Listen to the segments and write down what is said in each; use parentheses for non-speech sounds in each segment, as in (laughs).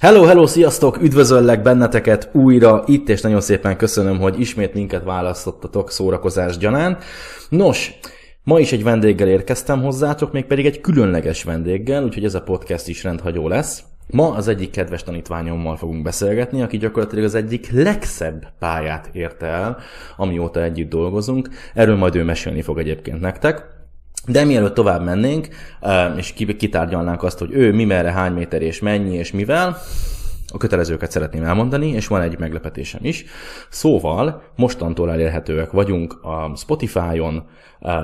Hello, hello, sziasztok! Üdvözöllek benneteket újra itt, és nagyon szépen köszönöm, hogy ismét minket választottatok szórakozás gyanán. Nos, ma is egy vendéggel érkeztem hozzátok, mégpedig egy különleges vendéggel, úgyhogy ez a podcast is rendhagyó lesz. Ma az egyik kedves tanítványommal fogunk beszélgetni, aki gyakorlatilag az egyik legszebb pályát érte el, amióta együtt dolgozunk. Erről majd ő mesélni fog egyébként nektek. De mielőtt tovább mennénk, és kitárgyalnánk azt, hogy ő mi merre, hány méter és mennyi és mivel, a kötelezőket szeretném elmondani, és van egy meglepetésem is. Szóval mostantól elérhetőek vagyunk a Spotify-on,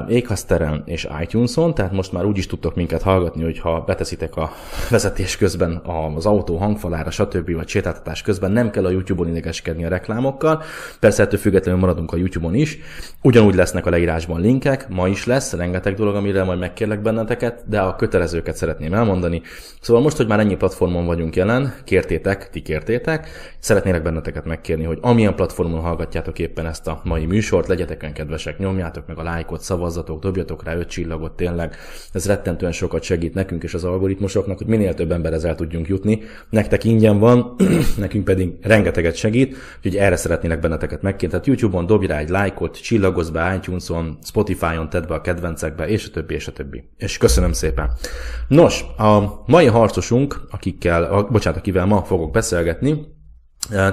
Éghaszteren és iTunes-on, tehát most már úgy is tudtok minket hallgatni, hogyha beteszitek a (laughs) vezetés közben az autó hangfalára, stb. vagy sétáltatás közben, nem kell a YouTube-on idegeskedni a reklámokkal. Persze ettől függetlenül maradunk a YouTube-on is. Ugyanúgy lesznek a leírásban linkek, ma is lesz rengeteg dolog, amire majd megkérlek benneteket, de a kötelezőket szeretném elmondani. Szóval most, hogy már ennyi platformon vagyunk jelen, kértétek, ti kértétek, szeretnélek benneteket megkérni, hogy amilyen platformon hallgatjátok éppen ezt a mai műsort, legyetek olyan kedvesek, nyomjátok meg a lájkot, szavazzatok, dobjatok rá öt csillagot tényleg. Ez rettentően sokat segít nekünk és az algoritmusoknak, hogy minél több emberhez el tudjunk jutni. Nektek ingyen van, (clears throat) nekünk pedig rengeteget segít, úgyhogy erre szeretnének benneteket megkérni. Tehát YouTube-on dobj rá egy lájkot, csillagozz be iTunes-on, Spotify-on tedd be a kedvencekbe, és a többi, és a többi. És köszönöm szépen. Nos, a mai harcosunk, akikkel, a, bocsánat, akivel ma fogok beszélgetni,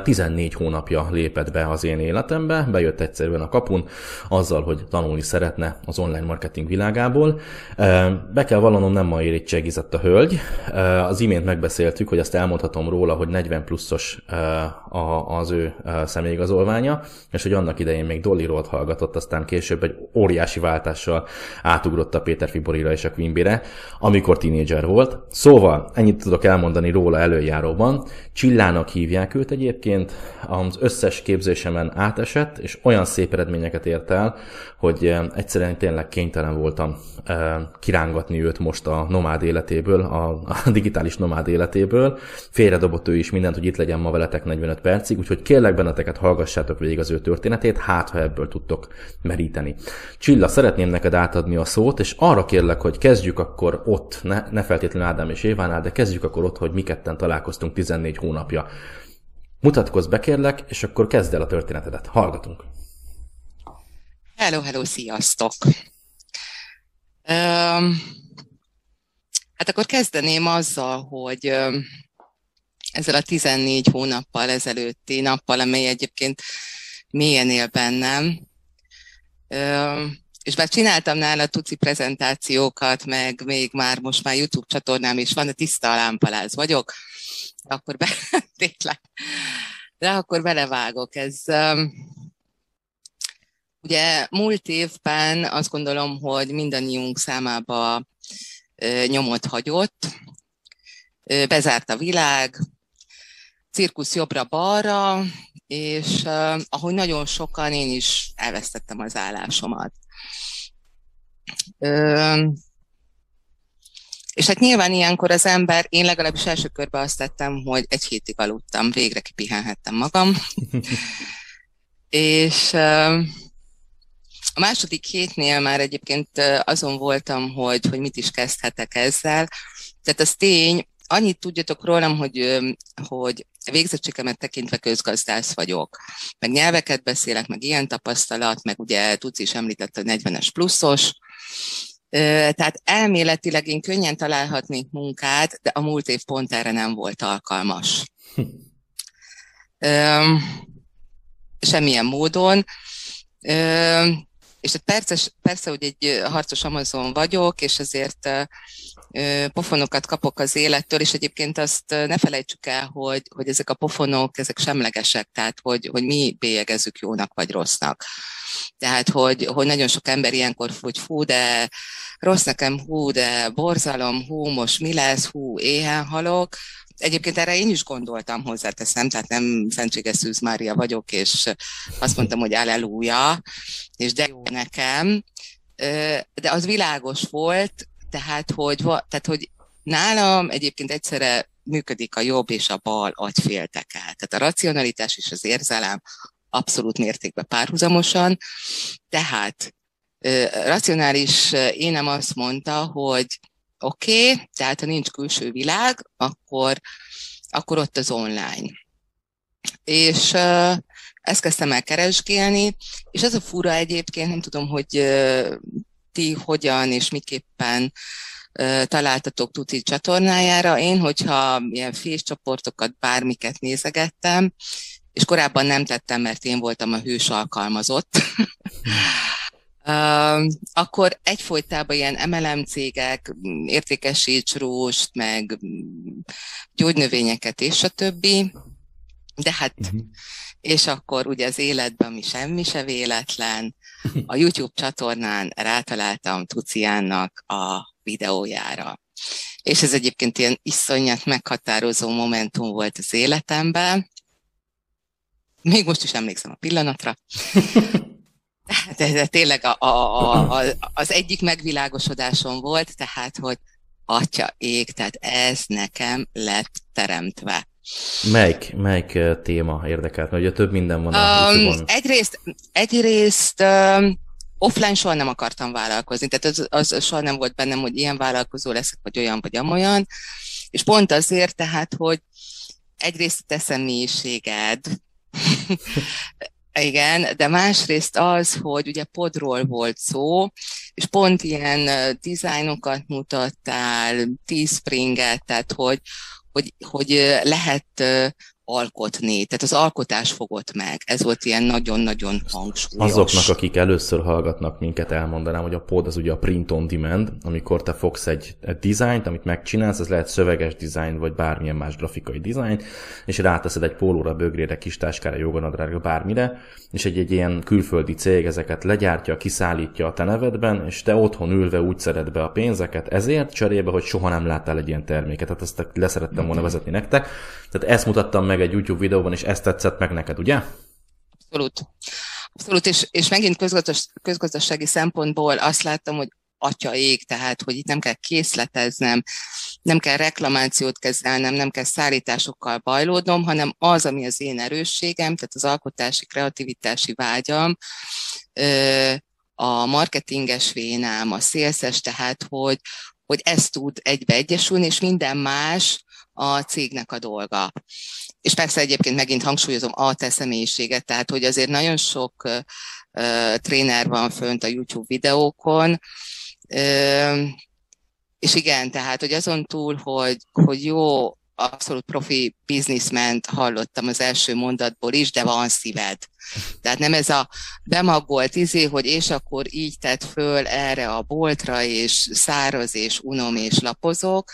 14 hónapja lépett be az én életembe, bejött egyszerűen a kapun azzal, hogy tanulni szeretne az online marketing világából. Be kell vallanom, nem ma érettségizett a hölgy. Az imént megbeszéltük, hogy azt elmondhatom róla, hogy 40 pluszos az ő személyigazolványa, és hogy annak idején még Dolly Rolt hallgatott, aztán később egy óriási váltással átugrott a Péter Fiborira és a Quimbire, amikor tínédzser volt. Szóval ennyit tudok elmondani róla előjáróban. Csillának hívják őt egyébként, az összes képzésemen átesett, és olyan szép eredményeket ért el, hogy eh, egyszerűen tényleg kénytelen voltam eh, kirángatni őt most a nomád életéből, a, a digitális nomád életéből. Félredobott ő is mindent, hogy itt legyen ma veletek 45 percig, úgyhogy kérlek benneteket hallgassátok végig az ő történetét, hát ha ebből tudtok meríteni. Csilla, szeretném neked átadni a szót, és arra kérlek, hogy kezdjük akkor ott, ne, ne feltétlenül Ádám és Évánál, de kezdjük akkor ott, hogy mi ketten találkoztunk 14 hónapja. Mutatkozz be kérlek, és akkor kezd el a történetedet. Hallgatunk. Hello, hello, sziasztok! Um, hát akkor kezdeném azzal, hogy um, ezzel a 14 hónappal ezelőtti nappal, amely egyébként mélyen él bennem, um, és bár csináltam nála tuci prezentációkat, meg még már most már YouTube csatornám is van, de tiszta lámpaláz vagyok, akkor be, (laughs) tényleg, de akkor belevágok. Ez, um, ugye múlt évben azt gondolom, hogy mindannyiunk számába nyomot hagyott, bezárt a világ, cirkusz jobbra-balra, és uh, ahogy nagyon sokan, én is elvesztettem az állásomat. És hát nyilván ilyenkor az ember, én legalábbis első körben azt tettem, hogy egy hétig aludtam, végre kipihenhettem magam. (laughs) és a második hétnél már egyébként azon voltam, hogy, hogy mit is kezdhetek ezzel. Tehát az tény, annyit tudjatok rólam, hogy, hogy végzettségemet tekintve közgazdász vagyok. Meg nyelveket beszélek, meg ilyen tapasztalat, meg ugye tudsz is említett a 40-es pluszos, tehát elméletileg én könnyen találhatnék munkát, de a múlt év pont erre nem volt alkalmas. Hm. Semmilyen módon. És persze, persze, hogy egy harcos Amazon vagyok, és azért pofonokat kapok az élettől, és egyébként azt ne felejtsük el, hogy, hogy ezek a pofonok, ezek semlegesek, tehát hogy, hogy mi bélyegezzük jónak vagy rossznak. Tehát, hogy, hogy nagyon sok ember ilyenkor, hogy fú, de rossz nekem, hú, de borzalom, hú, most mi lesz, hú, éhen halok. Egyébként erre én is gondoltam, hozzáteszem, tehát nem Szentséges Szűz Mária vagyok, és azt mondtam, hogy aleluja, és de jó nekem. De az világos volt, tehát hogy, tehát, hogy nálam egyébként egyszerre működik a jobb és a bal agyfélteke. Tehát a racionalitás és az érzelem abszolút mértékben párhuzamosan. Tehát racionális énem azt mondta, hogy oké, okay, tehát ha nincs külső világ, akkor akkor ott az online. És ezt kezdtem el keresgélni, és ez a fura egyébként, nem tudom, hogy ti hogyan és miképpen találtatok Tuti csatornájára. Én, hogyha ilyen csoportokat, bármiket nézegettem, és korábban nem tettem, mert én voltam a hős alkalmazott, Uh, (laughs) akkor egyfolytában ilyen MLM cégek, értékesíts rúst, meg gyógynövényeket és a többi, de hát, uh-huh. és akkor ugye az életben mi semmi se véletlen, a YouTube csatornán rátaláltam Tuciánnak a videójára. És ez egyébként ilyen iszonyat meghatározó momentum volt az életemben. Még most is emlékszem a pillanatra. (laughs) De, de tényleg a, a, a, az egyik megvilágosodásom volt, tehát, hogy atya ég, tehát ez nekem lett teremtve. Melyik, melyik téma érdekelt? Mert ugye több minden van a um, Egyrészt, egyrészt um, offline soha nem akartam vállalkozni, tehát az, az soha nem volt bennem, hogy ilyen vállalkozó leszek, vagy olyan, vagy amolyan, és pont azért tehát, hogy egyrészt a te személyiséged, igen, de másrészt az, hogy ugye podról volt szó, és pont ilyen dizájnokat mutattál, Teespringet, tehát hogy, hogy, hogy lehet alkotni, tehát az alkotás fogott meg. Ez volt ilyen nagyon-nagyon hangsúlyos. Azoknak, akik először hallgatnak minket, elmondanám, hogy a pod az ugye a print on demand, amikor te fogsz egy, egy dizájnt, amit megcsinálsz, ez lehet szöveges dizájn, vagy bármilyen más grafikai dizájn, és ráteszed egy pólóra, bögrére, kis táskára, joganadrágra, bármire, és egy, egy ilyen külföldi cég ezeket legyártja, kiszállítja a te nevedben, és te otthon ülve úgy szeded be a pénzeket, ezért cserébe, hogy soha nem láttál egy ilyen terméket. Tehát ezt leszerettem volna vezetni nektek. Tehát ezt mutattam meg egy YouTube videóban, és ezt tetszett meg neked, ugye? Abszolút. Abszolút, és, és megint közgazdas, közgazdasági szempontból azt láttam, hogy atya ég, tehát hogy itt nem kell készleteznem, nem kell reklamációt kezelnem, nem kell szállításokkal bajlódnom, hanem az, ami az én erősségem, tehát az alkotási, kreativitási vágyam, a marketinges vénám, a szélszes, tehát hogy, hogy ez tud egybe egyesülni, és minden más a cégnek a dolga. És persze egyébként megint hangsúlyozom a te személyiséget, tehát hogy azért nagyon sok uh, tréner van fönt a YouTube videókon, uh, és igen, tehát, hogy azon túl, hogy, hogy jó, abszolút profi businessman hallottam az első mondatból is, de van szíved. Tehát nem ez a bemagolt izé, hogy és akkor így tett föl erre a boltra, és száraz, és unom, és lapozok,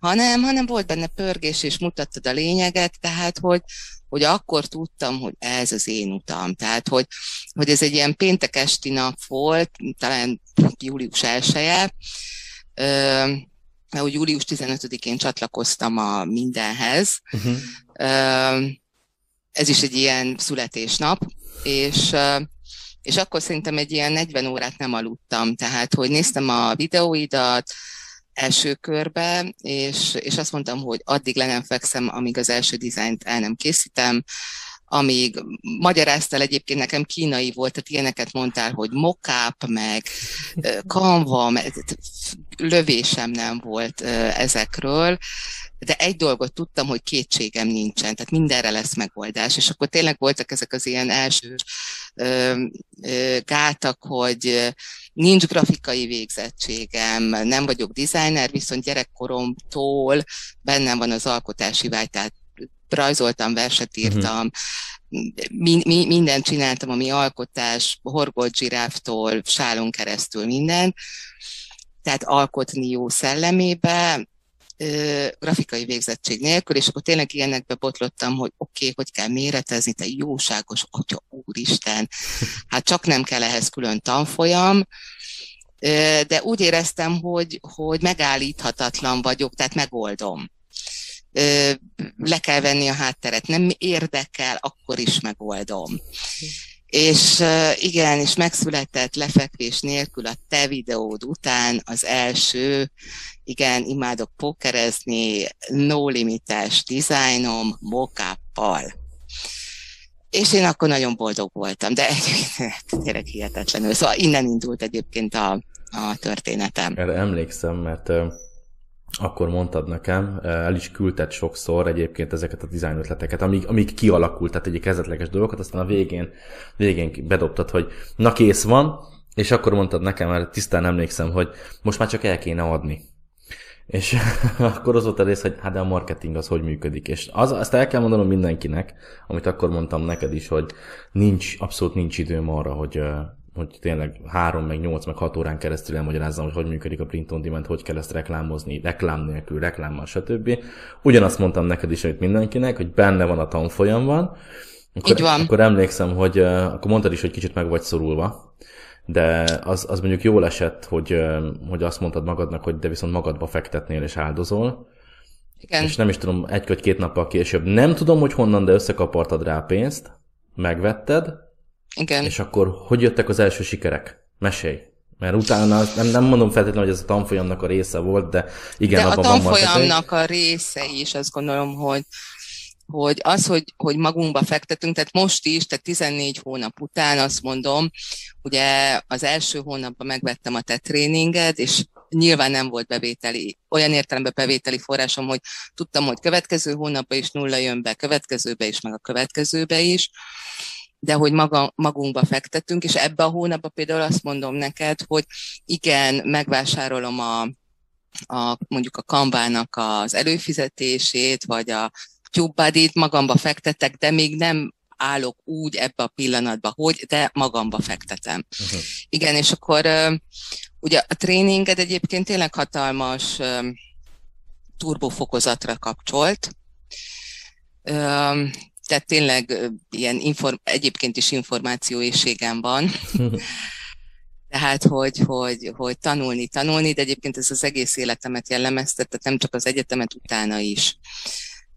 hanem, hanem volt benne pörgés, és mutattad a lényeget, tehát, hogy, hogy akkor tudtam, hogy ez az én utam. Tehát, hogy, hogy ez egy ilyen péntek esti nap volt, talán július 1 hogy július 15-én csatlakoztam a mindenhez. Uh-huh. Ez is egy ilyen születésnap, és és akkor szerintem egy ilyen 40 órát nem aludtam, tehát hogy néztem a videóidat első körbe, és, és azt mondtam, hogy addig le nem fekszem, amíg az első dizájnt el nem készítem, amíg magyaráztál egyébként nekem kínai volt, tehát ilyeneket mondtál, hogy mockup, meg kanva, lövésem nem volt ezekről, de egy dolgot tudtam, hogy kétségem nincsen, tehát mindenre lesz megoldás, és akkor tényleg voltak ezek az ilyen első ö, gátak, hogy nincs grafikai végzettségem, nem vagyok designer, viszont gyerekkoromtól bennem van az alkotási vágy, tehát rajzoltam, verset mhm. írtam, mi, mi, mindent csináltam, ami alkotás, horgolt zsiráftól, sálon keresztül minden. Tehát alkotni jó szellemébe, grafikai végzettség nélkül, és akkor tényleg ilyenekbe botlottam, hogy oké, okay, hogy kell méretezni, te jóságos atya úristen, hát csak nem kell ehhez külön tanfolyam, de úgy éreztem, hogy, hogy megállíthatatlan vagyok, tehát megoldom le kell venni a hátteret, nem érdekel, akkor is megoldom. És igen, és megszületett lefekvés nélkül a te videód után az első, igen, imádok pokerezni, no limites dizájnom, mokáppal. És én akkor nagyon boldog voltam, de (laughs) tényleg hihetetlenül. Szóval innen indult egyébként a, a történetem. Erre emlékszem, mert akkor mondtad nekem, el is küldted sokszor egyébként ezeket a dizájn ötleteket, amíg, amíg kialakult, tehát egy kezdetleges dolgokat, aztán a végén, végén bedobtad, hogy na kész van, és akkor mondtad nekem, mert tisztán emlékszem, hogy most már csak el kéne adni. És (laughs) akkor az volt a rész, hogy hát de a marketing az hogy működik. És az, azt el kell mondanom mindenkinek, amit akkor mondtam neked is, hogy nincs, abszolút nincs időm arra, hogy, hogy tényleg három, meg nyolc, meg hat órán keresztül elmagyarázzam, hogy hogy működik a print on demand, hogy kell ezt reklámozni, reklám nélkül, reklámmal, stb. Ugyanazt mondtam neked is, amit mindenkinek, hogy benne van a tanfolyamban. Akkor, Így van. Akkor emlékszem, hogy akkor mondtad is, hogy kicsit meg vagy szorulva, de az, az mondjuk jól esett, hogy, hogy azt mondtad magadnak, hogy de viszont magadba fektetnél és áldozol. Igen. És nem is tudom, egy vagy két nappal később. Nem tudom, hogy honnan, de összekapartad rá pénzt, megvetted, Igen. és akkor hogy jöttek az első sikerek? Mesélj. Mert utána nem, nem mondom feltétlenül, hogy ez a tanfolyamnak a része volt, de igen, de a tanfolyamnak a része is, azt gondolom, hogy hogy az, hogy, hogy magunkba fektetünk, tehát most is, tehát 14 hónap után azt mondom, ugye az első hónapban megvettem a te tréninged, és nyilván nem volt bevételi, olyan értelemben bevételi forrásom, hogy tudtam, hogy következő hónapban is nulla jön be, következőbe is, meg a következőbe is, de hogy maga, magunkba fektetünk, és ebbe a hónapban például azt mondom neked, hogy igen, megvásárolom a, a mondjuk a kambának az előfizetését, vagy a TubeBuddy-t magamba fektetek, de még nem állok úgy ebbe a pillanatba, hogy, de magamba fektetem. Uh-huh. Igen, és akkor ugye a tréninged egyébként tényleg hatalmas turbofokozatra kapcsolt, tehát tényleg ilyen inform, egyébként is információészségem van. (laughs) Tehát, hogy, hogy, hogy tanulni, tanulni, de egyébként ez az egész életemet jellemezte, tehát nem csak az egyetemet, utána is.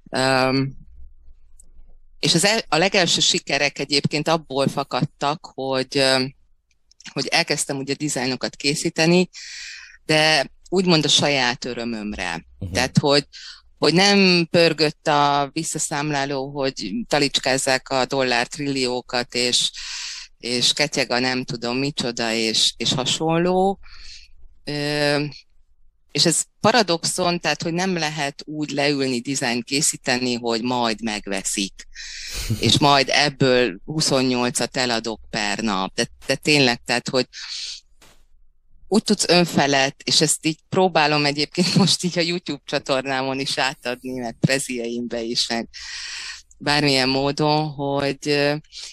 Um, és az el, a legelső sikerek egyébként abból fakadtak, hogy, hogy elkezdtem ugye dizájnokat készíteni, de úgymond a saját örömömre. Uh-huh. Tehát, hogy, hogy nem pörgött a visszaszámláló, hogy talicskázzák a dollár trilliókat, és, és ketyeg a nem tudom micsoda, és, és hasonló, és ez paradoxon, tehát hogy nem lehet úgy leülni, dizájn készíteni, hogy majd megveszik, (laughs) és majd ebből 28-at eladok per nap. De, de tényleg, tehát hogy úgy tudsz önfelett, és ezt így próbálom egyébként (laughs) most így a YouTube csatornámon is átadni, meg prezieimbe is, meg bármilyen módon, hogy,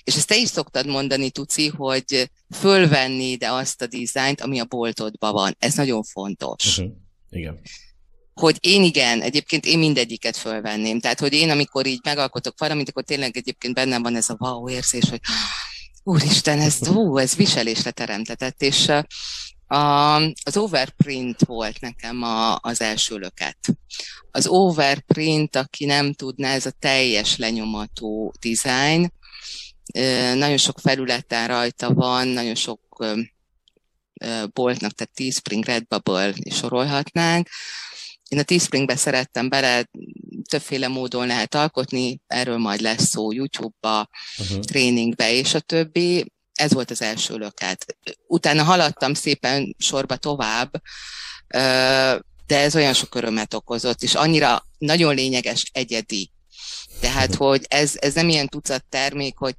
és ezt te is szoktad mondani, Tuci, hogy fölvenni de azt a dizájnt, ami a boltodban van. Ez nagyon fontos. Uh-huh. Igen. Hogy én igen, egyébként én mindegyiket fölvenném. Tehát, hogy én amikor így megalkotok valamit, akkor tényleg egyébként bennem van ez a wow érzés, hogy úristen, ez, ú, ez viselésre teremtetett, és a, az overprint volt nekem a, az első löket. Az overprint, aki nem tudná, ez a teljes lenyomatú design, nagyon sok felületen rajta van, nagyon sok boltnak, tehát Teespring, Redbubble is sorolhatnánk. Én a Teespringbe szerettem bele, többféle módon lehet alkotni, erről majd lesz szó YouTube-ba, uh-huh. tréningbe és a többi. Ez volt az első löket. Utána haladtam szépen sorba tovább, de ez olyan sok örömet okozott, és annyira nagyon lényeges, egyedi. Tehát, hogy ez, ez nem ilyen tucat termék, hogy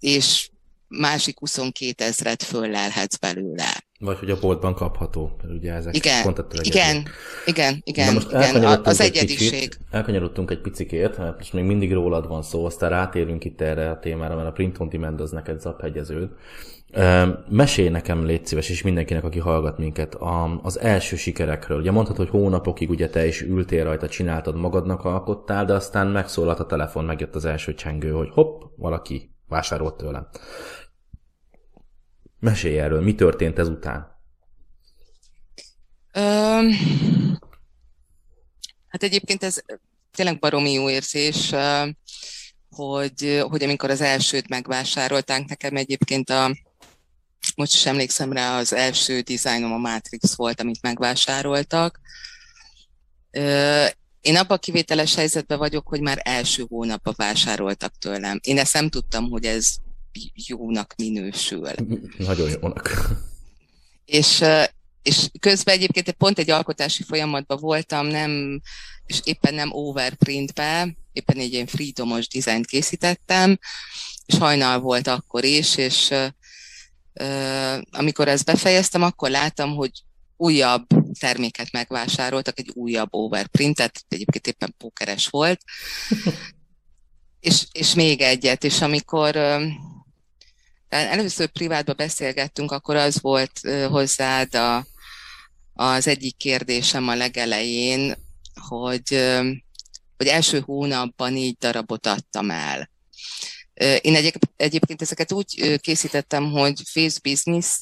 és másik 22 ezret föllelhetsz belőle. Vagy hogy a boltban kapható, ugye ezek igen, pont ettől igen, igen, igen, Na most igen, az egy egyediség. Kicsit, elkanyarodtunk egy picikét, most még mindig rólad van szó, aztán rátérünk itt erre a témára, mert a Print on Demand az neked zaphegyeződ. Mesélj nekem, légy szíves, és mindenkinek, aki hallgat minket, az első sikerekről. Ugye mondhatod, hogy hónapokig ugye te is ültél rajta, csináltad magadnak, alkottál, de aztán megszólalt a telefon, megjött az első csengő, hogy hopp, valaki vásárolt tőlem. Mesélj erről, mi történt ezután? Um, hát egyébként ez tényleg baromi jó érzés, hogy, hogy amikor az elsőt megvásároltánk, nekem egyébként a, most is emlékszem rá, az első dizájnom a Matrix volt, amit megvásároltak. Én abban a kivételes helyzetben vagyok, hogy már első hónapban vásároltak tőlem. Én ezt nem tudtam, hogy ez jónak minősül. Nagyon jónak. És, és közben egyébként pont egy alkotási folyamatban voltam, nem, és éppen nem overprintbe, éppen egy ilyen freedomos dizájnt készítettem, és hajnal volt akkor is, és uh, amikor ezt befejeztem, akkor láttam, hogy újabb terméket megvásároltak, egy újabb overprintet, egyébként éppen pókeres volt, (laughs) és, és még egyet, és amikor uh, először privátban beszélgettünk, akkor az volt hozzád a, az egyik kérdésem a legelején, hogy, hogy első hónapban így darabot adtam el. Én egyéb, egyébként ezeket úgy készítettem, hogy face business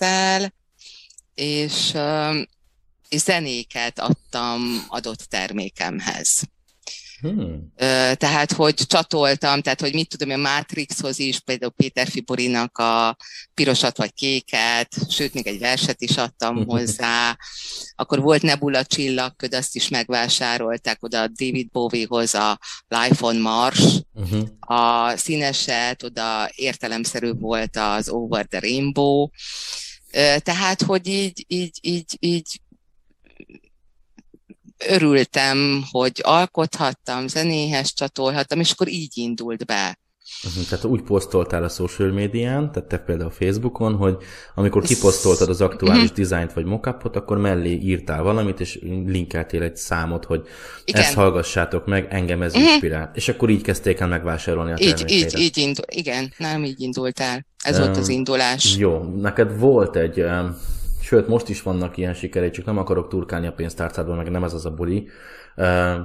és, és zenéket adtam adott termékemhez. Hmm. Tehát, hogy csatoltam, tehát, hogy mit tudom, a Matrixhoz is, például Péter Fiborinak a pirosat vagy kéket, sőt, még egy verset is adtam hmm. hozzá. Akkor volt Nebula csillagköd, azt is megvásárolták oda David Bowiehoz a Life on Mars. Uh-huh. A színeset, oda értelemszerű volt az Over the Rainbow. Tehát, hogy így, így, így, így örültem, hogy alkothattam, zenéhez csatolhattam, és akkor így indult be. Uh-huh, tehát úgy posztoltál a social médián, tehát te például a Facebookon, hogy amikor kiposztoltad az aktuális uh-huh. dizájnt vagy mockupot, akkor mellé írtál valamit, és linkeltél egy számot, hogy Igen. ezt hallgassátok meg, engem ez uh-huh. inspirál. És akkor így kezdték el megvásárolni a így, így, így indul, Igen, nem így indultál. Ez um, volt az indulás. Jó, neked volt egy um, Sőt, most is vannak ilyen sikerei, csak nem akarok turkálni a pénztárcádból, meg nem ez az a buli.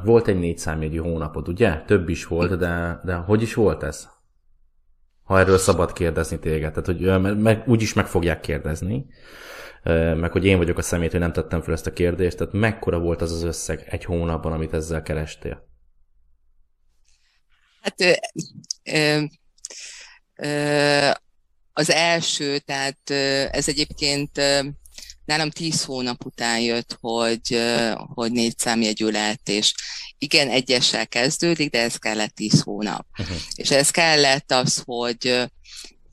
Volt egy négy számjegyű hónapod, ugye? Több is volt, de, de hogy is volt ez? Ha erről szabad kérdezni téged. Tehát, hogy meg, úgyis meg fogják kérdezni, meg hogy én vagyok a szemét, hogy nem tettem fel ezt a kérdést, tehát mekkora volt az az összeg egy hónapban, amit ezzel kerestél? Hát ö, ö, ö, az első, tehát ez egyébként nálam tíz hónap után jött, hogy, hogy négy számjegyű és igen, egyessel kezdődik, de ez kellett tíz hónap. Uh-huh. És ez kellett az, hogy,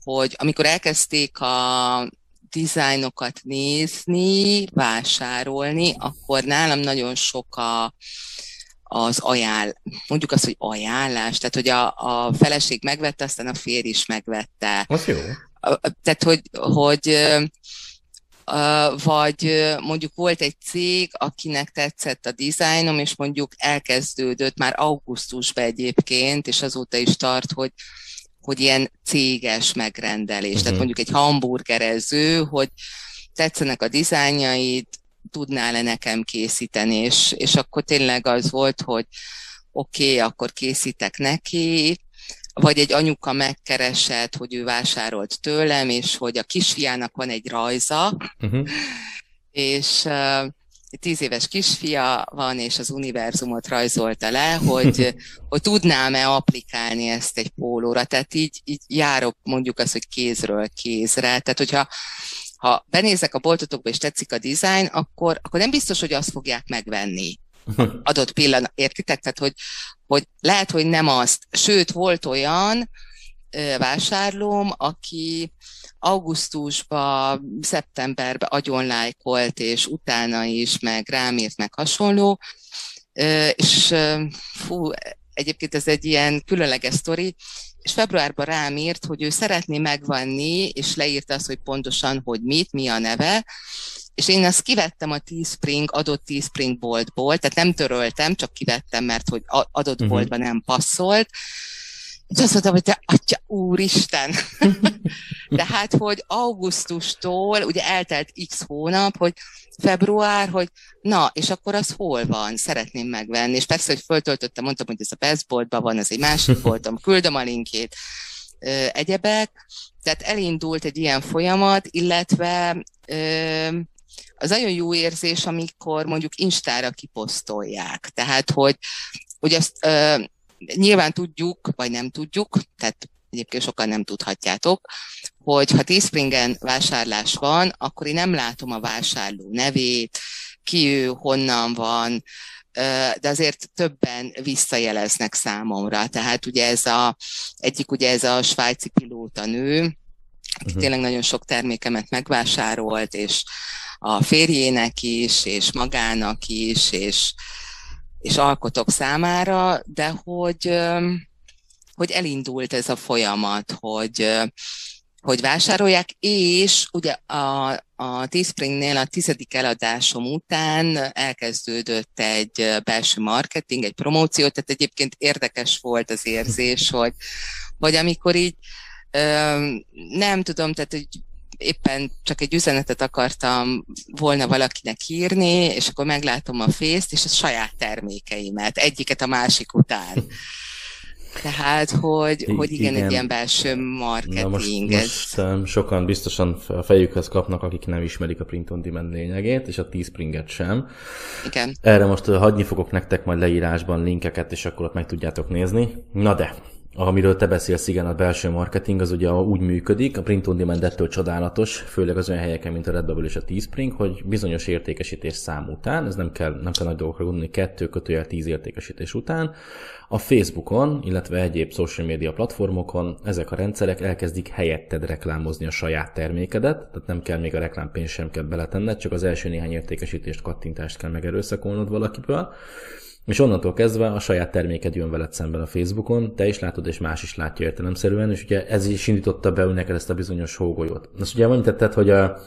hogy amikor elkezdték a dizájnokat nézni, vásárolni, akkor nálam nagyon sok a, az ajánl, mondjuk azt, hogy ajánlás, tehát hogy a, a feleség megvette, aztán a férj is megvette. Az jó. Tehát, hogy, hogy vagy mondjuk volt egy cég, akinek tetszett a dizájnom, és mondjuk elkezdődött már augusztusban egyébként, és azóta is tart, hogy, hogy ilyen céges megrendelés. Uh-huh. Tehát mhm. mondjuk egy hamburgerező, hogy tetszenek a dizájnjaid, tudnál-e nekem készíteni, és, és akkor tényleg az volt, hogy oké, okay, akkor készítek neki, vagy egy anyuka megkeresett, hogy ő vásárolt tőlem, és hogy a kisfiának van egy rajza, uh-huh. és uh, tíz éves kisfia van, és az univerzumot rajzolta le, hogy, (laughs) hogy tudnám-e applikálni ezt egy pólóra. Tehát így, így járok mondjuk azt, hogy kézről kézre. Tehát, hogyha ha benézek a boltotokba és tetszik a dizájn, akkor, akkor nem biztos, hogy azt fogják megvenni adott pillanat, értitek? Tehát, hogy, hogy lehet, hogy nem azt. Sőt, volt olyan vásárlóm, aki augusztusban, szeptemberben agyonlájkolt, és utána is, meg rám írt, meg hasonló, és fú, egyébként ez egy ilyen különleges sztori, és februárban rám írt, hogy ő szeretné megvanni, és leírta azt, hogy pontosan, hogy mit, mi a neve, és én ezt kivettem a Teespring, adott Teespring boltból, tehát nem töröltem, csak kivettem, mert hogy adott uh-huh. boltban nem passzolt, és azt mondtam, hogy te atya, úristen! (laughs) Tehát, hogy augusztustól, ugye eltelt x hónap, hogy február, hogy na, és akkor az hol van? Szeretném megvenni. És persze, hogy föltöltöttem, mondtam, hogy ez a Best boltban van, az egy másik (laughs) boltom, küldöm a linkét, egyebek. Tehát elindult egy ilyen folyamat, illetve az nagyon jó érzés, amikor mondjuk Instára kiposztolják. Tehát, hogy, hogy azt ö, nyilván tudjuk, vagy nem tudjuk, tehát egyébként sokan nem tudhatjátok, hogy ha Teespringen vásárlás van, akkor én nem látom a vásárló nevét, ki ő, honnan van, de azért többen visszajeleznek számomra. Tehát ugye ez a, egyik ugye ez a svájci pilóta nő, aki uh-huh. tényleg nagyon sok termékemet megvásárolt, és a férjének is, és magának is, és, és alkotók számára, de hogy, hogy elindult ez a folyamat, hogy, hogy vásárolják, és ugye a, a Teespringnél a tizedik eladásom után elkezdődött egy belső marketing, egy promóció, tehát egyébként érdekes volt az érzés, hogy vagy amikor így nem tudom, tehát hogy éppen csak egy üzenetet akartam volna valakinek írni, és akkor meglátom a fészt, és a saját termékeimet, egyiket a másik után. Tehát, hogy, I- hogy igen, igen, egy ilyen belső marketing. Na most, ez... most sokan biztosan a fejükhez kapnak, akik nem ismerik a print on demand lényegét, és a Teespringet sem. Igen. Erre most hagyni fogok nektek majd leírásban linkeket, és akkor ott meg tudjátok nézni. Na de, amiről te beszélsz, igen, a belső marketing, az ugye úgy működik, a print on demand ettől csodálatos, főleg az olyan helyeken, mint a Redbubble és a Teespring, hogy bizonyos értékesítés szám után, ez nem kell, nem kell nagy dolgokra gondolni, kettő kötőjel tíz értékesítés után, a Facebookon, illetve egyéb social media platformokon ezek a rendszerek elkezdik helyetted reklámozni a saját termékedet, tehát nem kell még a reklámpénzt sem kell beletenned, csak az első néhány értékesítést, kattintást kell megerőszakolnod valakiből, és onnantól kezdve a saját terméked jön veled szemben a Facebookon, te is látod, és más is látja értelemszerűen, és ugye ez is indította be neked ezt a bizonyos hógolyót. Azt ugye említetted, hogy a,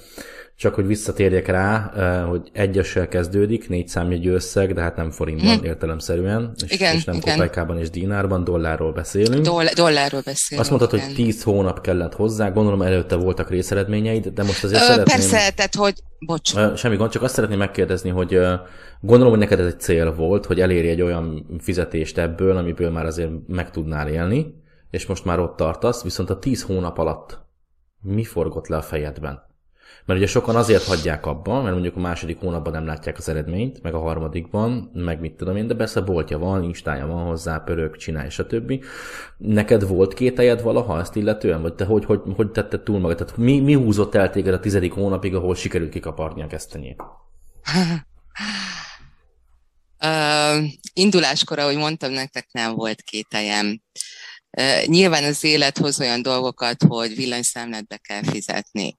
csak hogy visszatérjek rá, hogy egyessel kezdődik, négy számjegyű összeg, de hát nem forintban hm. értelemszerűen, és, igen, és nem igen. és dinárban, dollárról beszélünk. Doll- dollárról beszélünk. Azt mondtad, igen. hogy 10 hónap kellett hozzá, gondolom előtte voltak részeredményeid, de most azért Ö, szeretném... Persze, tehát hogy... Bocs. Semmi gond, csak azt szeretném megkérdezni, hogy gondolom, hogy neked ez egy cél volt, hogy elérj egy olyan fizetést ebből, amiből már azért meg tudnál élni, és most már ott tartasz, viszont a 10 hónap alatt mi forgott le a fejedben? Mert ugye sokan azért hagyják abba, mert mondjuk a második hónapban nem látják az eredményt, meg a harmadikban, meg mit tudom én, de persze boltja van, instája van hozzá, pörög, csinálj, stb. Neked volt kételjed valaha ezt illetően? Vagy te hogy, hogy, hogy tetted túl magad? Tehát mi, mi húzott el téged a tizedik hónapig, ahol sikerült kikaparni a kesztenyét? (laughs) Uh, induláskor, ahogy mondtam nektek, nem volt kételjem. Uh, nyilván az élet hoz olyan dolgokat, hogy villanyszámlát kell fizetni.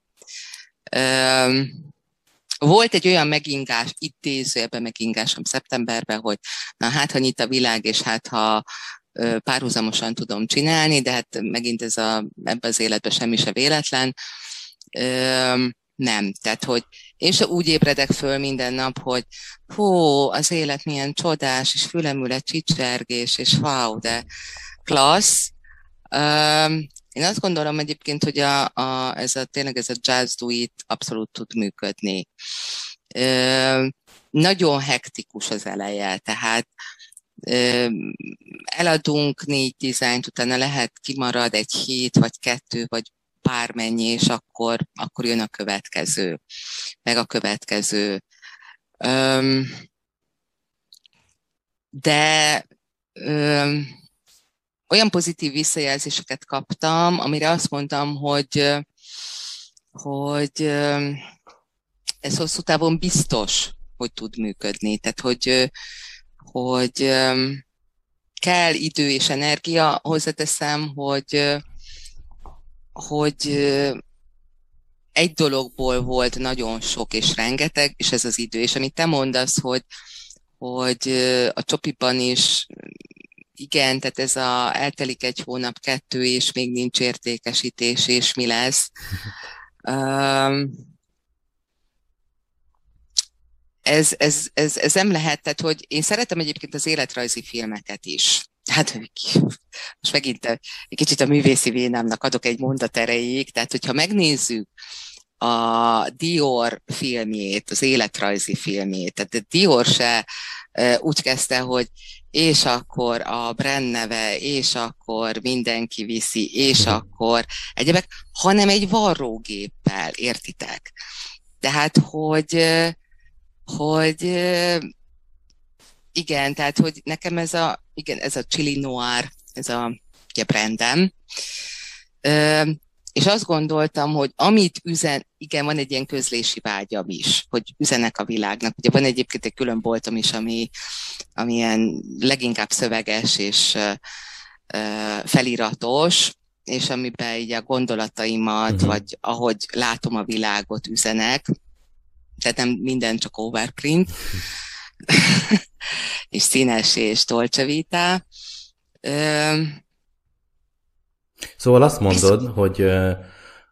Volt egy olyan megingás, idézőjelben megingásom szeptemberben, hogy na hát, ha nyit a világ, és hát ha párhuzamosan tudom csinálni, de hát megint ez a, ebbe az életbe semmi se véletlen. Nem, tehát hogy én se úgy ébredek föl minden nap, hogy hú, az élet milyen csodás, és fülemül egy csicsergés, és wow, de klassz. Én azt gondolom egyébként, hogy a, a, ez a, tényleg ez a jazz duet abszolút tud működni. Ö, nagyon hektikus az eleje, tehát ö, eladunk négy dizájnt, utána lehet kimarad egy hét, vagy kettő, vagy bármennyi, és akkor, akkor jön a következő, meg a következő. Ö, de ö, olyan pozitív visszajelzéseket kaptam, amire azt mondtam, hogy, hogy ez hosszú távon biztos, hogy tud működni. Tehát, hogy, hogy kell idő és energia, hozzáteszem, hogy, hogy egy dologból volt nagyon sok és rengeteg, és ez az idő. És amit te mondasz, hogy, hogy a csopiban is igen, tehát ez a eltelik egy hónap, kettő, és még nincs értékesítés, és mi lesz. Um, ez, ez, ez, ez nem lehet, tehát hogy én szeretem egyébként az életrajzi filmeket is. Hát most megint egy kicsit a művészi vénámnak adok egy mondat erejéig, tehát hogyha megnézzük a Dior filmjét, az életrajzi filmjét, tehát Dior se úgy kezdte, hogy és akkor a brand neve, és akkor mindenki viszi, és uh-huh. akkor egyebek, hanem egy varrógéppel, értitek? Tehát, hogy, hogy igen, tehát, hogy nekem ez a, igen, ez a chili noir, ez a ugye brandem, és azt gondoltam, hogy amit üzen, igen, van egy ilyen közlési vágyam is, hogy üzenek a világnak. Ugye van egyébként egy külön boltom is, ami, ami ilyen leginkább szöveges és uh, feliratos, és amiben így a gondolataimat, uh-huh. vagy ahogy látom a világot üzenek. tehát nem minden csak overprint, (laughs) és színes és dolce vita. Szóval azt mondod, hogy,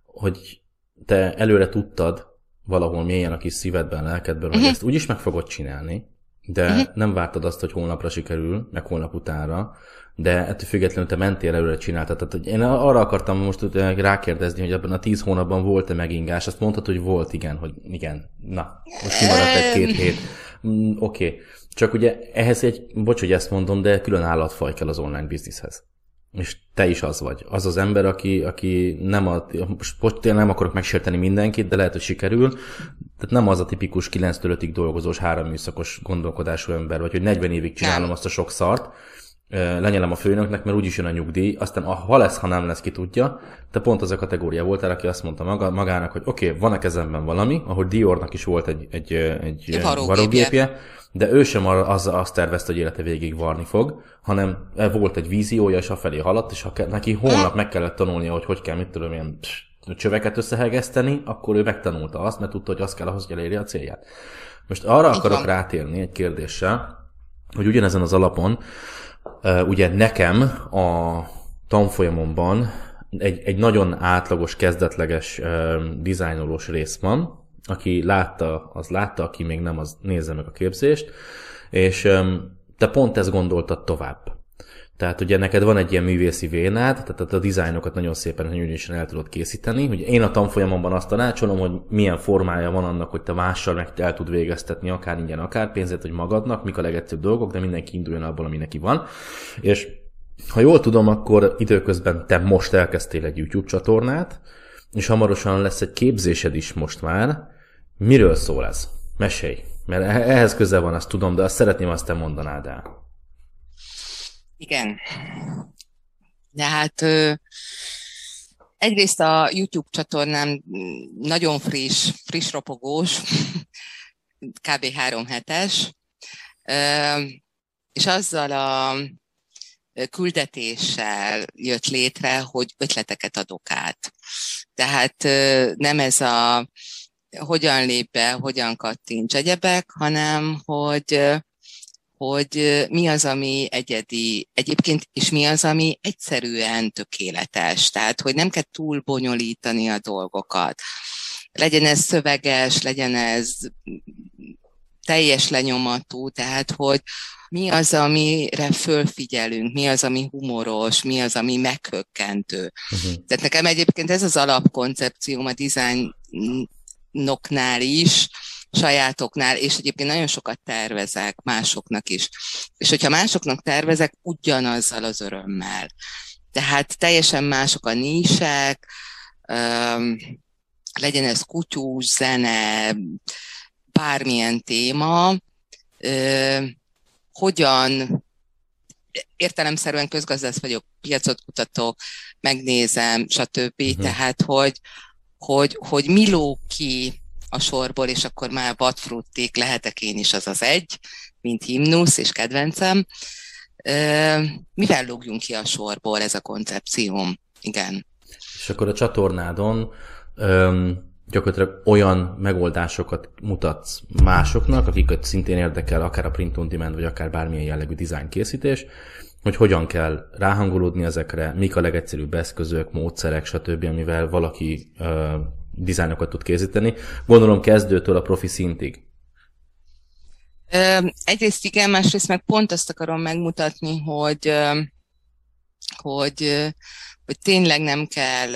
hogy te előre tudtad valahol mélyen a kis szívedben, lelkedben, hogy uh-huh. ezt úgyis meg fogod csinálni, de uh-huh. nem vártad azt, hogy holnapra sikerül, meg holnap utánra, de ettől függetlenül te mentél előre, csináltad. Tehát, hogy én arra akartam most rákérdezni, hogy abban a tíz hónapban volt-e megingás. Azt mondtad, hogy volt, igen, hogy igen. Na, most kimaradt egy-két hét. Mm, Oké. Okay. Csak ugye ehhez egy, bocs, hogy ezt mondom, de külön állatfaj kell az online bizniszhez. És te is az vagy. Az az ember, aki, aki nem a, most nem akarok megsérteni mindenkit, de lehet, hogy sikerül. Tehát nem az a tipikus 9 5 dolgozós, három műszakos gondolkodású ember, vagy hogy 40 évig csinálom nem. azt a sok szart, lenyelem a főnöknek, mert úgyis jön a nyugdíj, aztán ha lesz, ha nem lesz, ki tudja. Te pont az a kategória voltál, aki azt mondta maga, magának, hogy oké, okay, van a kezemben valami, ahogy Diornak is volt egy, egy, egy, egy varrógépje, de ő sem az, azt tervezte, hogy élete végig varni fog, hanem volt egy víziója, és afelé haladt, és ha neki holnap meg kellett tanulnia, hogy hogy kell, mit tudom, ilyen csöveket összehegeszteni, akkor ő megtanulta azt, mert tudta, hogy az kell ahhoz, hogy elérje a célját. Most arra Így akarok van. rátérni egy kérdéssel, hogy ugyanezen az alapon, ugye nekem a tanfolyamomban egy, egy nagyon átlagos, kezdetleges dizájnolós rész van, aki látta, az látta, aki még nem, az nézze meg a képzést, és te pont ezt gondoltad tovább. Tehát ugye neked van egy ilyen művészi vénád, tehát a dizájnokat nagyon szépen, nagyon el tudod készíteni. Ugye én a tanfolyamomban azt tanácsolom, hogy milyen formája van annak, hogy te mással meg el tud végeztetni, akár ingyen, akár pénzért, hogy magadnak, mik a legegyszerűbb dolgok, de mindenki induljon abból, ami neki van. És ha jól tudom, akkor időközben te most elkezdtél egy YouTube csatornát, és hamarosan lesz egy képzésed is most már. Miről szól ez? Mesélj! Mert ehhez közel van, azt tudom, de azt szeretném, azt te mondanád el. Igen. De hát egyrészt a YouTube csatornám nagyon friss, friss ropogós, (laughs) kb. három hetes, és azzal a küldetéssel jött létre, hogy ötleteket adok át. Tehát nem ez a hogyan lép be, hogyan kattints egyebek, hanem hogy hogy mi az, ami egyedi egyébként, és mi az, ami egyszerűen tökéletes. Tehát, hogy nem kell túl bonyolítani a dolgokat. Legyen ez szöveges, legyen ez teljes lenyomatú, tehát, hogy mi az, amire fölfigyelünk, mi az, ami humoros, mi az, ami meghökkentő. Uh-huh. Tehát nekem egyébként ez az alapkoncepcióm a dizájnoknál is, sajátoknál, és egyébként nagyon sokat tervezek másoknak is. És hogyha másoknak tervezek, ugyanazzal az örömmel. Tehát teljesen mások a nísek, legyen ez kutyús, zene, bármilyen téma, hogyan értelemszerűen közgazdász vagyok, piacot kutatok, megnézem, stb. Uh-huh. Tehát, hogy, hogy, hogy mi ló ki a sorból, és akkor már vadfrutték lehetek én is az az egy, mint himnusz és kedvencem. Mivel lógjunk ki a sorból ez a koncepcióm? Igen. És akkor a csatornádon öm, gyakorlatilag olyan megoldásokat mutatsz másoknak, akiket szintén érdekel, akár a print on demand, vagy akár bármilyen jellegű design készítés, hogy hogyan kell ráhangolódni ezekre, mik a legegyszerűbb eszközök, módszerek, stb., amivel valaki dizájnokat tud készíteni. Gondolom kezdőtől a profi szintig. Egyrészt igen, másrészt meg pont azt akarom megmutatni, hogy, hogy, hogy tényleg nem kell,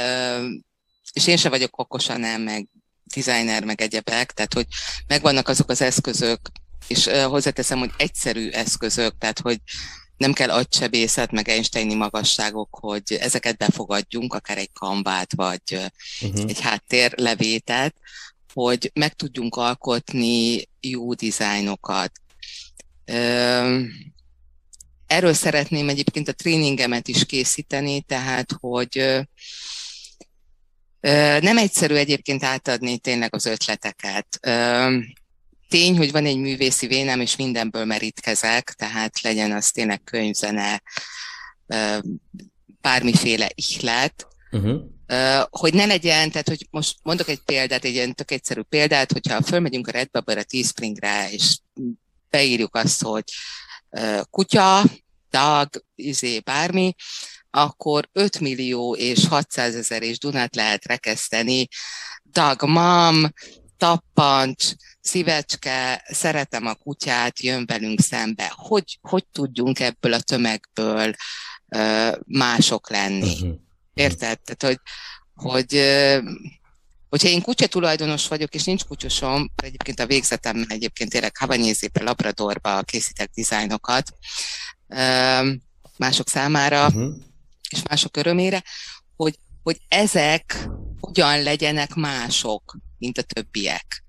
és én se vagyok okosan nem, meg designer, meg egyebek, tehát hogy megvannak azok az eszközök, és hozzáteszem, hogy egyszerű eszközök, tehát hogy nem kell agysebészet, meg Einsteini magasságok, hogy ezeket befogadjunk, akár egy kanvát, vagy uh-huh. egy háttérlevétet, hogy meg tudjunk alkotni jó dizájnokat. Erről szeretném egyébként a tréningemet is készíteni, tehát hogy nem egyszerű egyébként átadni tényleg az ötleteket tény, hogy van egy művészi vénem, és mindenből merítkezek, tehát legyen az tényleg könyvzene, bármiféle ihlet, uh-huh. hogy ne legyen, tehát hogy most mondok egy példát, egy ilyen tök egyszerű példát, hogyha fölmegyünk a Redbubble-re, Teespringre, és beírjuk azt, hogy kutya, dag, izé, bármi, akkor 5 millió és 600 ezer és Dunát lehet rekeszteni. Dag mam, tappancs, szívecske, szeretem a kutyát, jön velünk szembe. Hogy, hogy tudjunk ebből a tömegből mások lenni? Uh-huh. Érted? Tehát, hogy, hogy hogyha én kutya tulajdonos vagyok, és nincs kutyusom, egyébként a végzetemben egyébként tényleg Havanyézébe, Labradorba készítek dizájnokat mások számára, uh-huh. és mások örömére, hogy, hogy ezek hogyan legyenek mások, mint a többiek.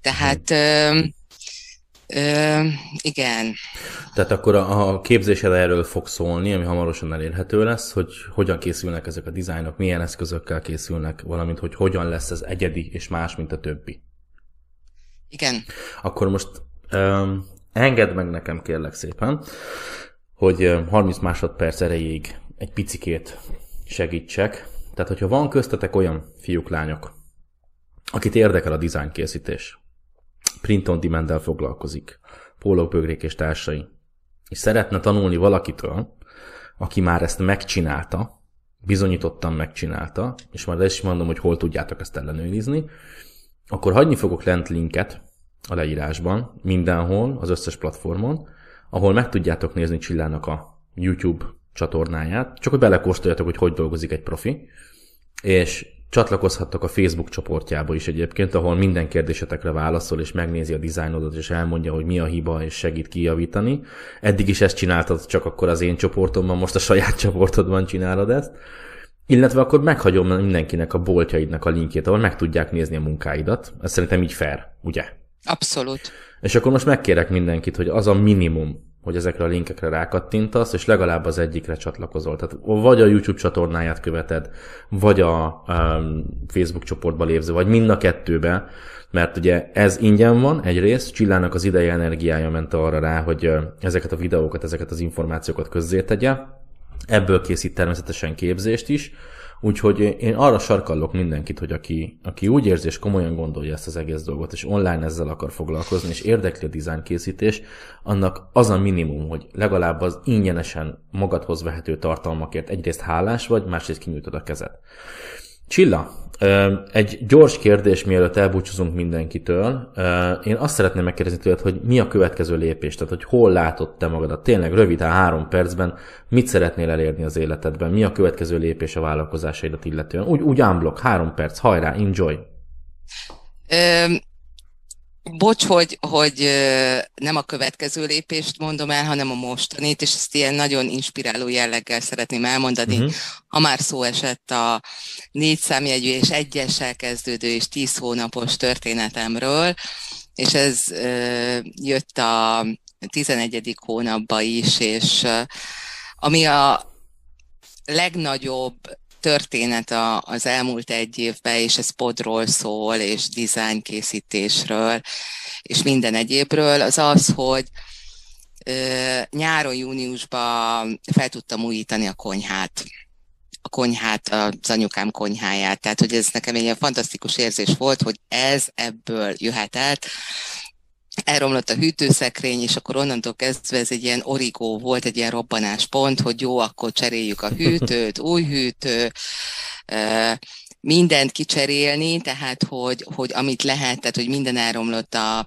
Tehát uh-huh. Ö, igen. Tehát akkor a, a képzésed erről fog szólni, ami hamarosan elérhető lesz, hogy hogyan készülnek ezek a dizájnok, milyen eszközökkel készülnek, valamint hogy hogyan lesz ez egyedi és más, mint a többi. Igen. Akkor most ö, engedd meg nekem kérlek szépen, hogy 30 másodperc erejéig egy picikét segítsek. Tehát, hogyha van köztetek olyan fiúk, lányok, akit érdekel a dizájnkészítés, print on demand foglalkozik, pólóbögrék és társai, és szeretne tanulni valakitől, aki már ezt megcsinálta, bizonyítottan megcsinálta, és majd ezt is mondom, hogy hol tudjátok ezt ellenőrizni, akkor hagyni fogok lent linket a leírásban, mindenhol, az összes platformon, ahol meg tudjátok nézni Csillának a YouTube csatornáját, csak hogy belekóstoljatok, hogy hogy dolgozik egy profi, és Csatlakozhattok a Facebook csoportjába is egyébként, ahol minden kérdésetekre válaszol, és megnézi a dizájnodat, és elmondja, hogy mi a hiba, és segít kijavítani. Eddig is ezt csináltad, csak akkor az én csoportomban, most a saját (laughs) csoportodban csinálod ezt. Illetve akkor meghagyom mindenkinek a boltjaidnak a linkjét, ahol meg tudják nézni a munkáidat. Ez szerintem így fair, ugye? Abszolút. És akkor most megkérek mindenkit, hogy az a minimum, hogy ezekre a linkekre rákattintasz, és legalább az egyikre csatlakozol. Tehát vagy a YouTube csatornáját követed, vagy a um, Facebook csoportba lépző, vagy mind a kettőbe, mert ugye ez ingyen van egyrészt, Csillának az ideje energiája ment arra rá, hogy ezeket a videókat, ezeket az információkat közzétegye, ebből készít természetesen képzést is, Úgyhogy én arra sarkallok mindenkit, hogy aki, aki úgy érzi és komolyan gondolja ezt az egész dolgot, és online ezzel akar foglalkozni, és érdekli a design készítés, annak az a minimum, hogy legalább az ingyenesen magadhoz vehető tartalmakért egyrészt hálás vagy, másrészt kinyújtod a kezed. Csilla, egy gyors kérdés, mielőtt elbúcsúzunk mindenkitől. Én azt szeretném megkérdezni tőled, hogy mi a következő lépés, tehát hogy hol látod te magadat, tényleg röviden, három percben, mit szeretnél elérni az életedben, mi a következő lépés a vállalkozásaidat illetően. Úgy, úgy unblock, három perc, hajrá, enjoy! Bocs, hogy, hogy nem a következő lépést mondom el, hanem a mostanit, és ezt ilyen nagyon inspiráló jelleggel szeretném elmondani. Uh-huh. Ha már szó esett a négy számjegyű és egyessel kezdődő és tíz hónapos történetemről, és ez jött a 11. hónapba is, és ami a legnagyobb történet a, az elmúlt egy évben, és ez podról szól, és design készítésről, és minden egyébről, az az, hogy ö, nyáron, júniusban fel tudtam újítani a konyhát. A konyhát, az anyukám konyháját. Tehát, hogy ez nekem egy ilyen fantasztikus érzés volt, hogy ez ebből jöhet át elromlott a hűtőszekrény, és akkor onnantól kezdve ez egy ilyen origó volt, egy ilyen robbanáspont, hogy jó, akkor cseréljük a hűtőt, új hűtő, mindent kicserélni, tehát hogy, hogy amit lehet, tehát hogy minden elromlott a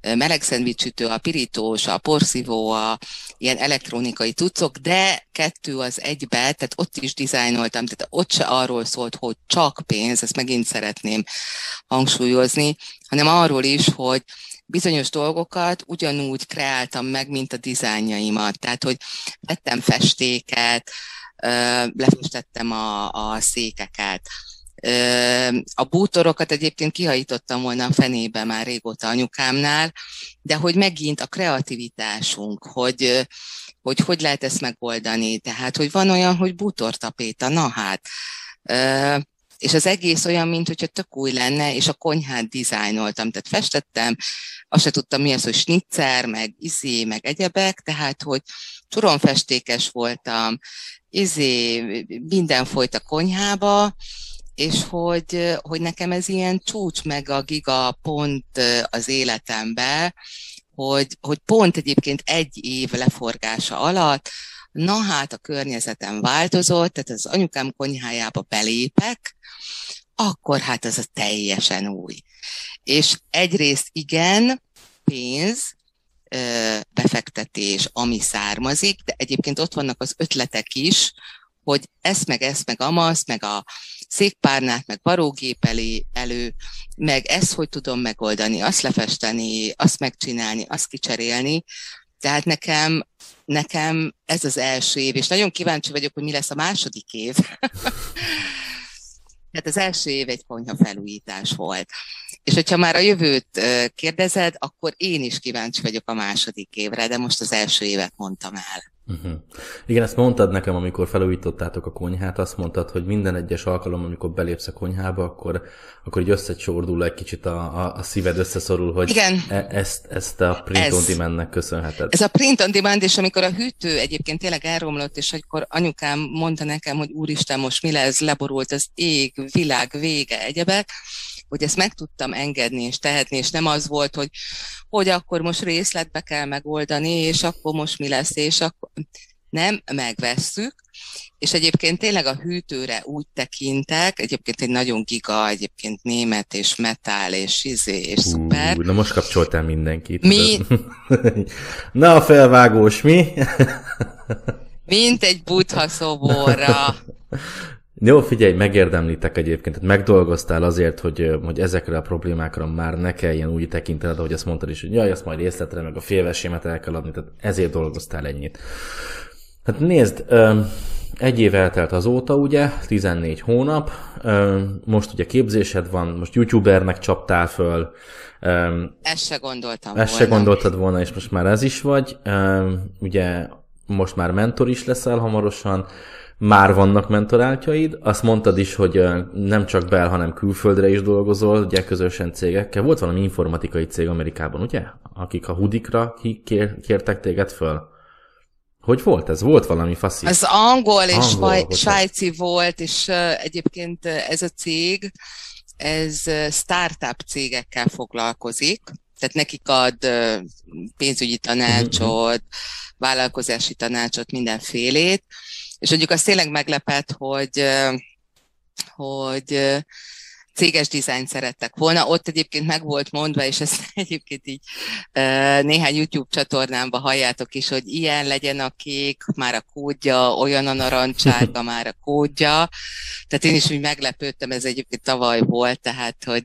meleg szendvicsütő, a pirítós, a porszívó, a ilyen elektronikai tucok, de kettő az egybe, tehát ott is dizájnoltam, tehát ott se arról szólt, hogy csak pénz, ezt megint szeretném hangsúlyozni, hanem arról is, hogy bizonyos dolgokat ugyanúgy kreáltam meg, mint a dizájnjaimat. Tehát, hogy vettem festéket, lefestettem a, a székeket, a bútorokat egyébként kihajítottam volna a fenébe már régóta anyukámnál, de hogy megint a kreativitásunk, hogy, hogy hogy lehet ezt megoldani. Tehát, hogy van olyan, hogy bútortapéta, na hát, és az egész olyan, mint hogyha tök új lenne, és a konyhát dizájnoltam, tehát festettem, azt se tudtam mi az, hogy snitzer, meg izé, meg egyebek, tehát, hogy csoronfestékes voltam, izé, minden folyt a konyhába, és hogy, hogy nekem ez ilyen csúcs meg a giga pont az életembe, hogy, hogy pont egyébként egy év leforgása alatt, na hát a környezetem változott, tehát az anyukám konyhájába belépek, akkor hát az a teljesen új. És egyrészt igen, pénz, befektetés, ami származik, de egyébként ott vannak az ötletek is, hogy ezt meg ezt meg amasz, meg a székpárnát, meg varógép elé, elő, meg ezt hogy tudom megoldani, azt lefesteni, azt megcsinálni, azt kicserélni. Tehát nekem, nekem ez az első év, és nagyon kíváncsi vagyok, hogy mi lesz a második év. (laughs) Tehát az első év egy konyha felújítás volt. És hogyha már a jövőt kérdezed, akkor én is kíváncsi vagyok a második évre, de most az első évet mondtam el. Uh-huh. Igen, ezt mondtad nekem, amikor felújítottátok a konyhát, azt mondtad, hogy minden egyes alkalom, amikor belépsz a konyhába, akkor, akkor így összecsordul egy kicsit a, a, a szíved, összeszorul, hogy Igen. E, ezt, ezt a print ez, on demandnek köszönheted. Ez a print on demand, és amikor a hűtő egyébként tényleg elromlott, és akkor anyukám mondta nekem, hogy úristen, most mi lesz, leborult az ég, világ vége, egyebek, hogy ezt meg tudtam engedni és tehetni, és nem az volt, hogy hogy akkor most részletbe kell megoldani, és akkor most mi lesz, és akkor nem, megvesszük, és egyébként tényleg a hűtőre úgy tekintek, egyébként egy nagyon giga, egyébként német, és metál, és izé, és Hú, szuper. Na most kapcsoltál mindenkit. Mi? (laughs) na a felvágós, mi? Mint egy butha szoborra. (laughs) Jó, figyelj, megérdemlitek egyébként, tehát megdolgoztál azért, hogy, hogy ezekre a problémákra már ne kelljen úgy tekintened, ahogy azt mondtad is, hogy jaj, azt majd észletre, meg a félvesémet el kell adni, tehát ezért dolgoztál ennyit. Hát nézd, egy év eltelt azóta, ugye, 14 hónap, most ugye képzésed van, most youtubernek csaptál föl. Ezt se gondoltam Ezt volna. se gondoltad volna, és most már ez is vagy. Ugye most már mentor is leszel hamarosan, már vannak mentoráltjaid, azt mondtad is, hogy nem csak bel, hanem külföldre is dolgozol, ugye közösen cégekkel. Volt valami informatikai cég Amerikában, ugye? Akik a hudikra kér, kértek téged föl. Hogy volt ez? Volt valami faszi? Az angol és angol, svájci volt, és uh, egyébként ez a cég, ez startup cégekkel foglalkozik, tehát nekik ad uh, pénzügyi tanácsot, uh-huh. vállalkozási tanácsot, mindenfélét, és mondjuk az tényleg meglepett, hogy, hogy céges dizájnt szerettek volna. Ott egyébként meg volt mondva, és ezt (laughs) egyébként így néhány YouTube csatornámba halljátok is, hogy ilyen legyen a kék, már a kódja, olyan a narancsárga, (laughs) már a kódja. Tehát én is úgy meglepődtem, ez egyébként tavaly volt, tehát, hogy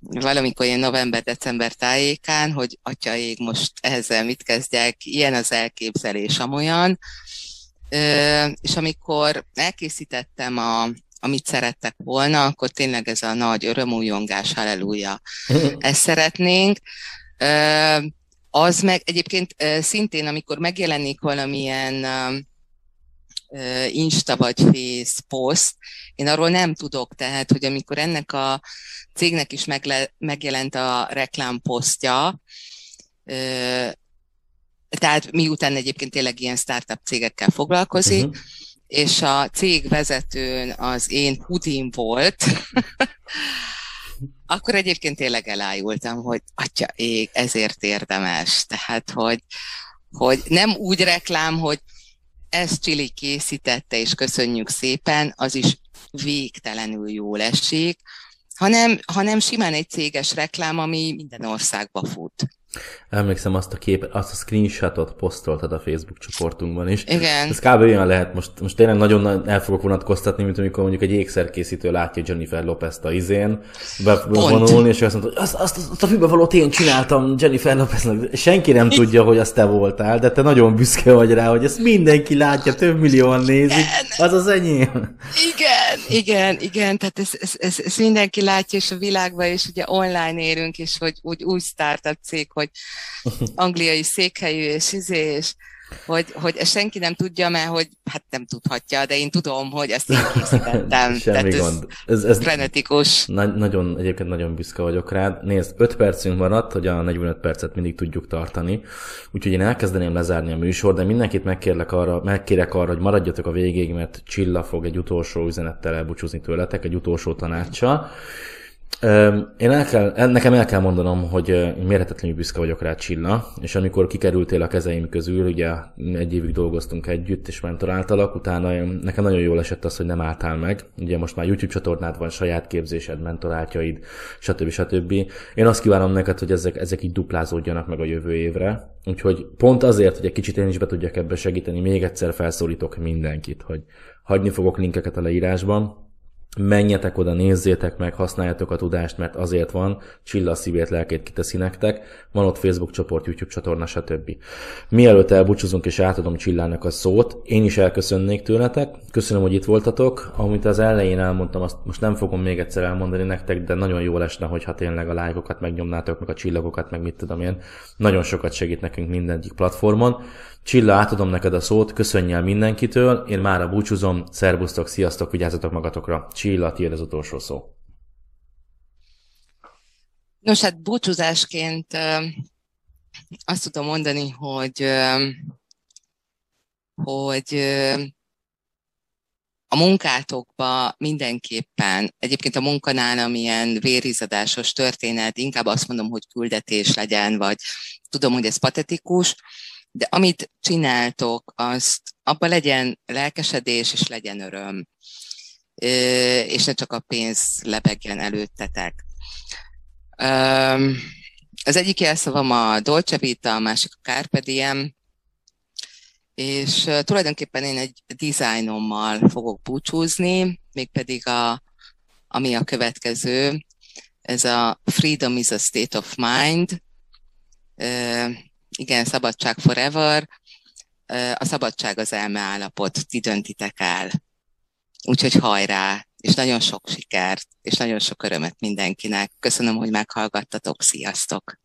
valamikor ilyen november-december tájékán, hogy atyaég, most ezzel mit kezdjek, ilyen az elképzelés, amolyan és amikor elkészítettem a, amit szerettek volna, akkor tényleg ez a nagy örömújongás, halleluja, (laughs) ezt szeretnénk. Az meg egyébként szintén, amikor megjelenik valamilyen Insta vagy Face post, én arról nem tudok, tehát, hogy amikor ennek a cégnek is megle, megjelent a reklámposztja, tehát miután egyébként tényleg ilyen startup cégekkel foglalkozik, uh-huh. és a cég vezetőn az én hudim volt, (laughs) akkor egyébként tényleg elájultam, hogy atya ég, ezért érdemes. Tehát, hogy, hogy nem úgy reklám, hogy ezt Csili készítette, és köszönjük szépen, az is végtelenül jól esik, hanem, hanem simán egy céges reklám, ami minden országba fut. Emlékszem azt a képet, azt a screenshotot posztoltad a Facebook csoportunkban is. Igen. Ez kb. olyan lehet, most, most tényleg nagyon el fogok vonatkoztatni, mint amikor mondjuk egy ékszerkészítő látja Jennifer Lopez-t a izén bevonulni, és azt mondta, hogy azt, azt, azt a fülbevalót én csináltam Jennifer Lopeznek. Senki nem tudja, hogy azt te voltál, de te nagyon büszke vagy rá, hogy ezt mindenki látja, több millióan nézik, az az enyém. Igen, igen, igen, tehát ez, ez, ez, ez mindenki látja, és a világban, és ugye online érünk, és hogy úgy új startup cég, hogy (laughs) angliai székhelyű, és izé, és hogy, hogy senki nem tudja, mert hogy hát nem tudhatja, de én tudom, hogy ezt én készítettem. (laughs) Semmi Tehát gond. Ez, ez frenetikus. Na- nagyon, egyébként nagyon büszke vagyok rád. Nézd, 5 percünk maradt, hogy a 45 percet mindig tudjuk tartani. Úgyhogy én elkezdeném lezárni a műsor, de mindenkit megkérlek arra, megkérek arra, hogy maradjatok a végéig, mert Csilla fog egy utolsó üzenettel elbúcsúzni tőletek, egy utolsó tanácsa. Én el kell, nekem el kell mondanom, hogy mérhetetlenül büszke vagyok rá Csilla, és amikor kikerültél a kezeim közül, ugye egy évig dolgoztunk együtt, és mentoráltalak, utána nekem nagyon jól esett az, hogy nem álltál meg. Ugye most már YouTube csatornád van, saját képzésed, mentorátjaid, stb. stb. Én azt kívánom neked, hogy ezek, ezek így duplázódjanak meg a jövő évre. Úgyhogy pont azért, hogy egy kicsit én is be tudjak ebbe segíteni, még egyszer felszólítok mindenkit, hogy hagyni fogok linkeket a leírásban, menjetek oda, nézzétek meg, használjátok a tudást, mert azért van, Csilla szívét, lelkét kiteszi nektek, van ott Facebook csoport, YouTube csatorna, stb. Mielőtt elbúcsúzunk és átadom Csillának a szót, én is elköszönnék tőletek, köszönöm, hogy itt voltatok, amit az elején elmondtam, azt most nem fogom még egyszer elmondani nektek, de nagyon jó lesne, hogyha tényleg a lájkokat megnyomnátok, meg a csillagokat, meg mit tudom én. Nagyon sokat segít nekünk mindegyik platformon. Csilla, átadom neked a szót, köszönj el mindenkitől, én már a búcsúzom, szervusztok, sziasztok, vigyázzatok magatokra. Csilla, tiéd az utolsó szó. Nos, hát búcsúzásként azt tudom mondani, hogy, hogy a munkátokba mindenképpen, egyébként a munkanál, amilyen vérizadásos történet, inkább azt mondom, hogy küldetés legyen, vagy tudom, hogy ez patetikus, de amit csináltok, azt abban legyen lelkesedés és legyen öröm, és ne csak a pénz lebegjen előttetek. Az egyik jelszavam a Dolce Vita, a másik a Carpe Diem, és tulajdonképpen én egy dizájnommal fogok búcsúzni, mégpedig a, ami a következő, ez a Freedom is a State of Mind, igen, szabadság forever, a szabadság az elme állapot, ti döntitek el. Úgyhogy hajrá, és nagyon sok sikert, és nagyon sok örömet mindenkinek. Köszönöm, hogy meghallgattatok, sziasztok!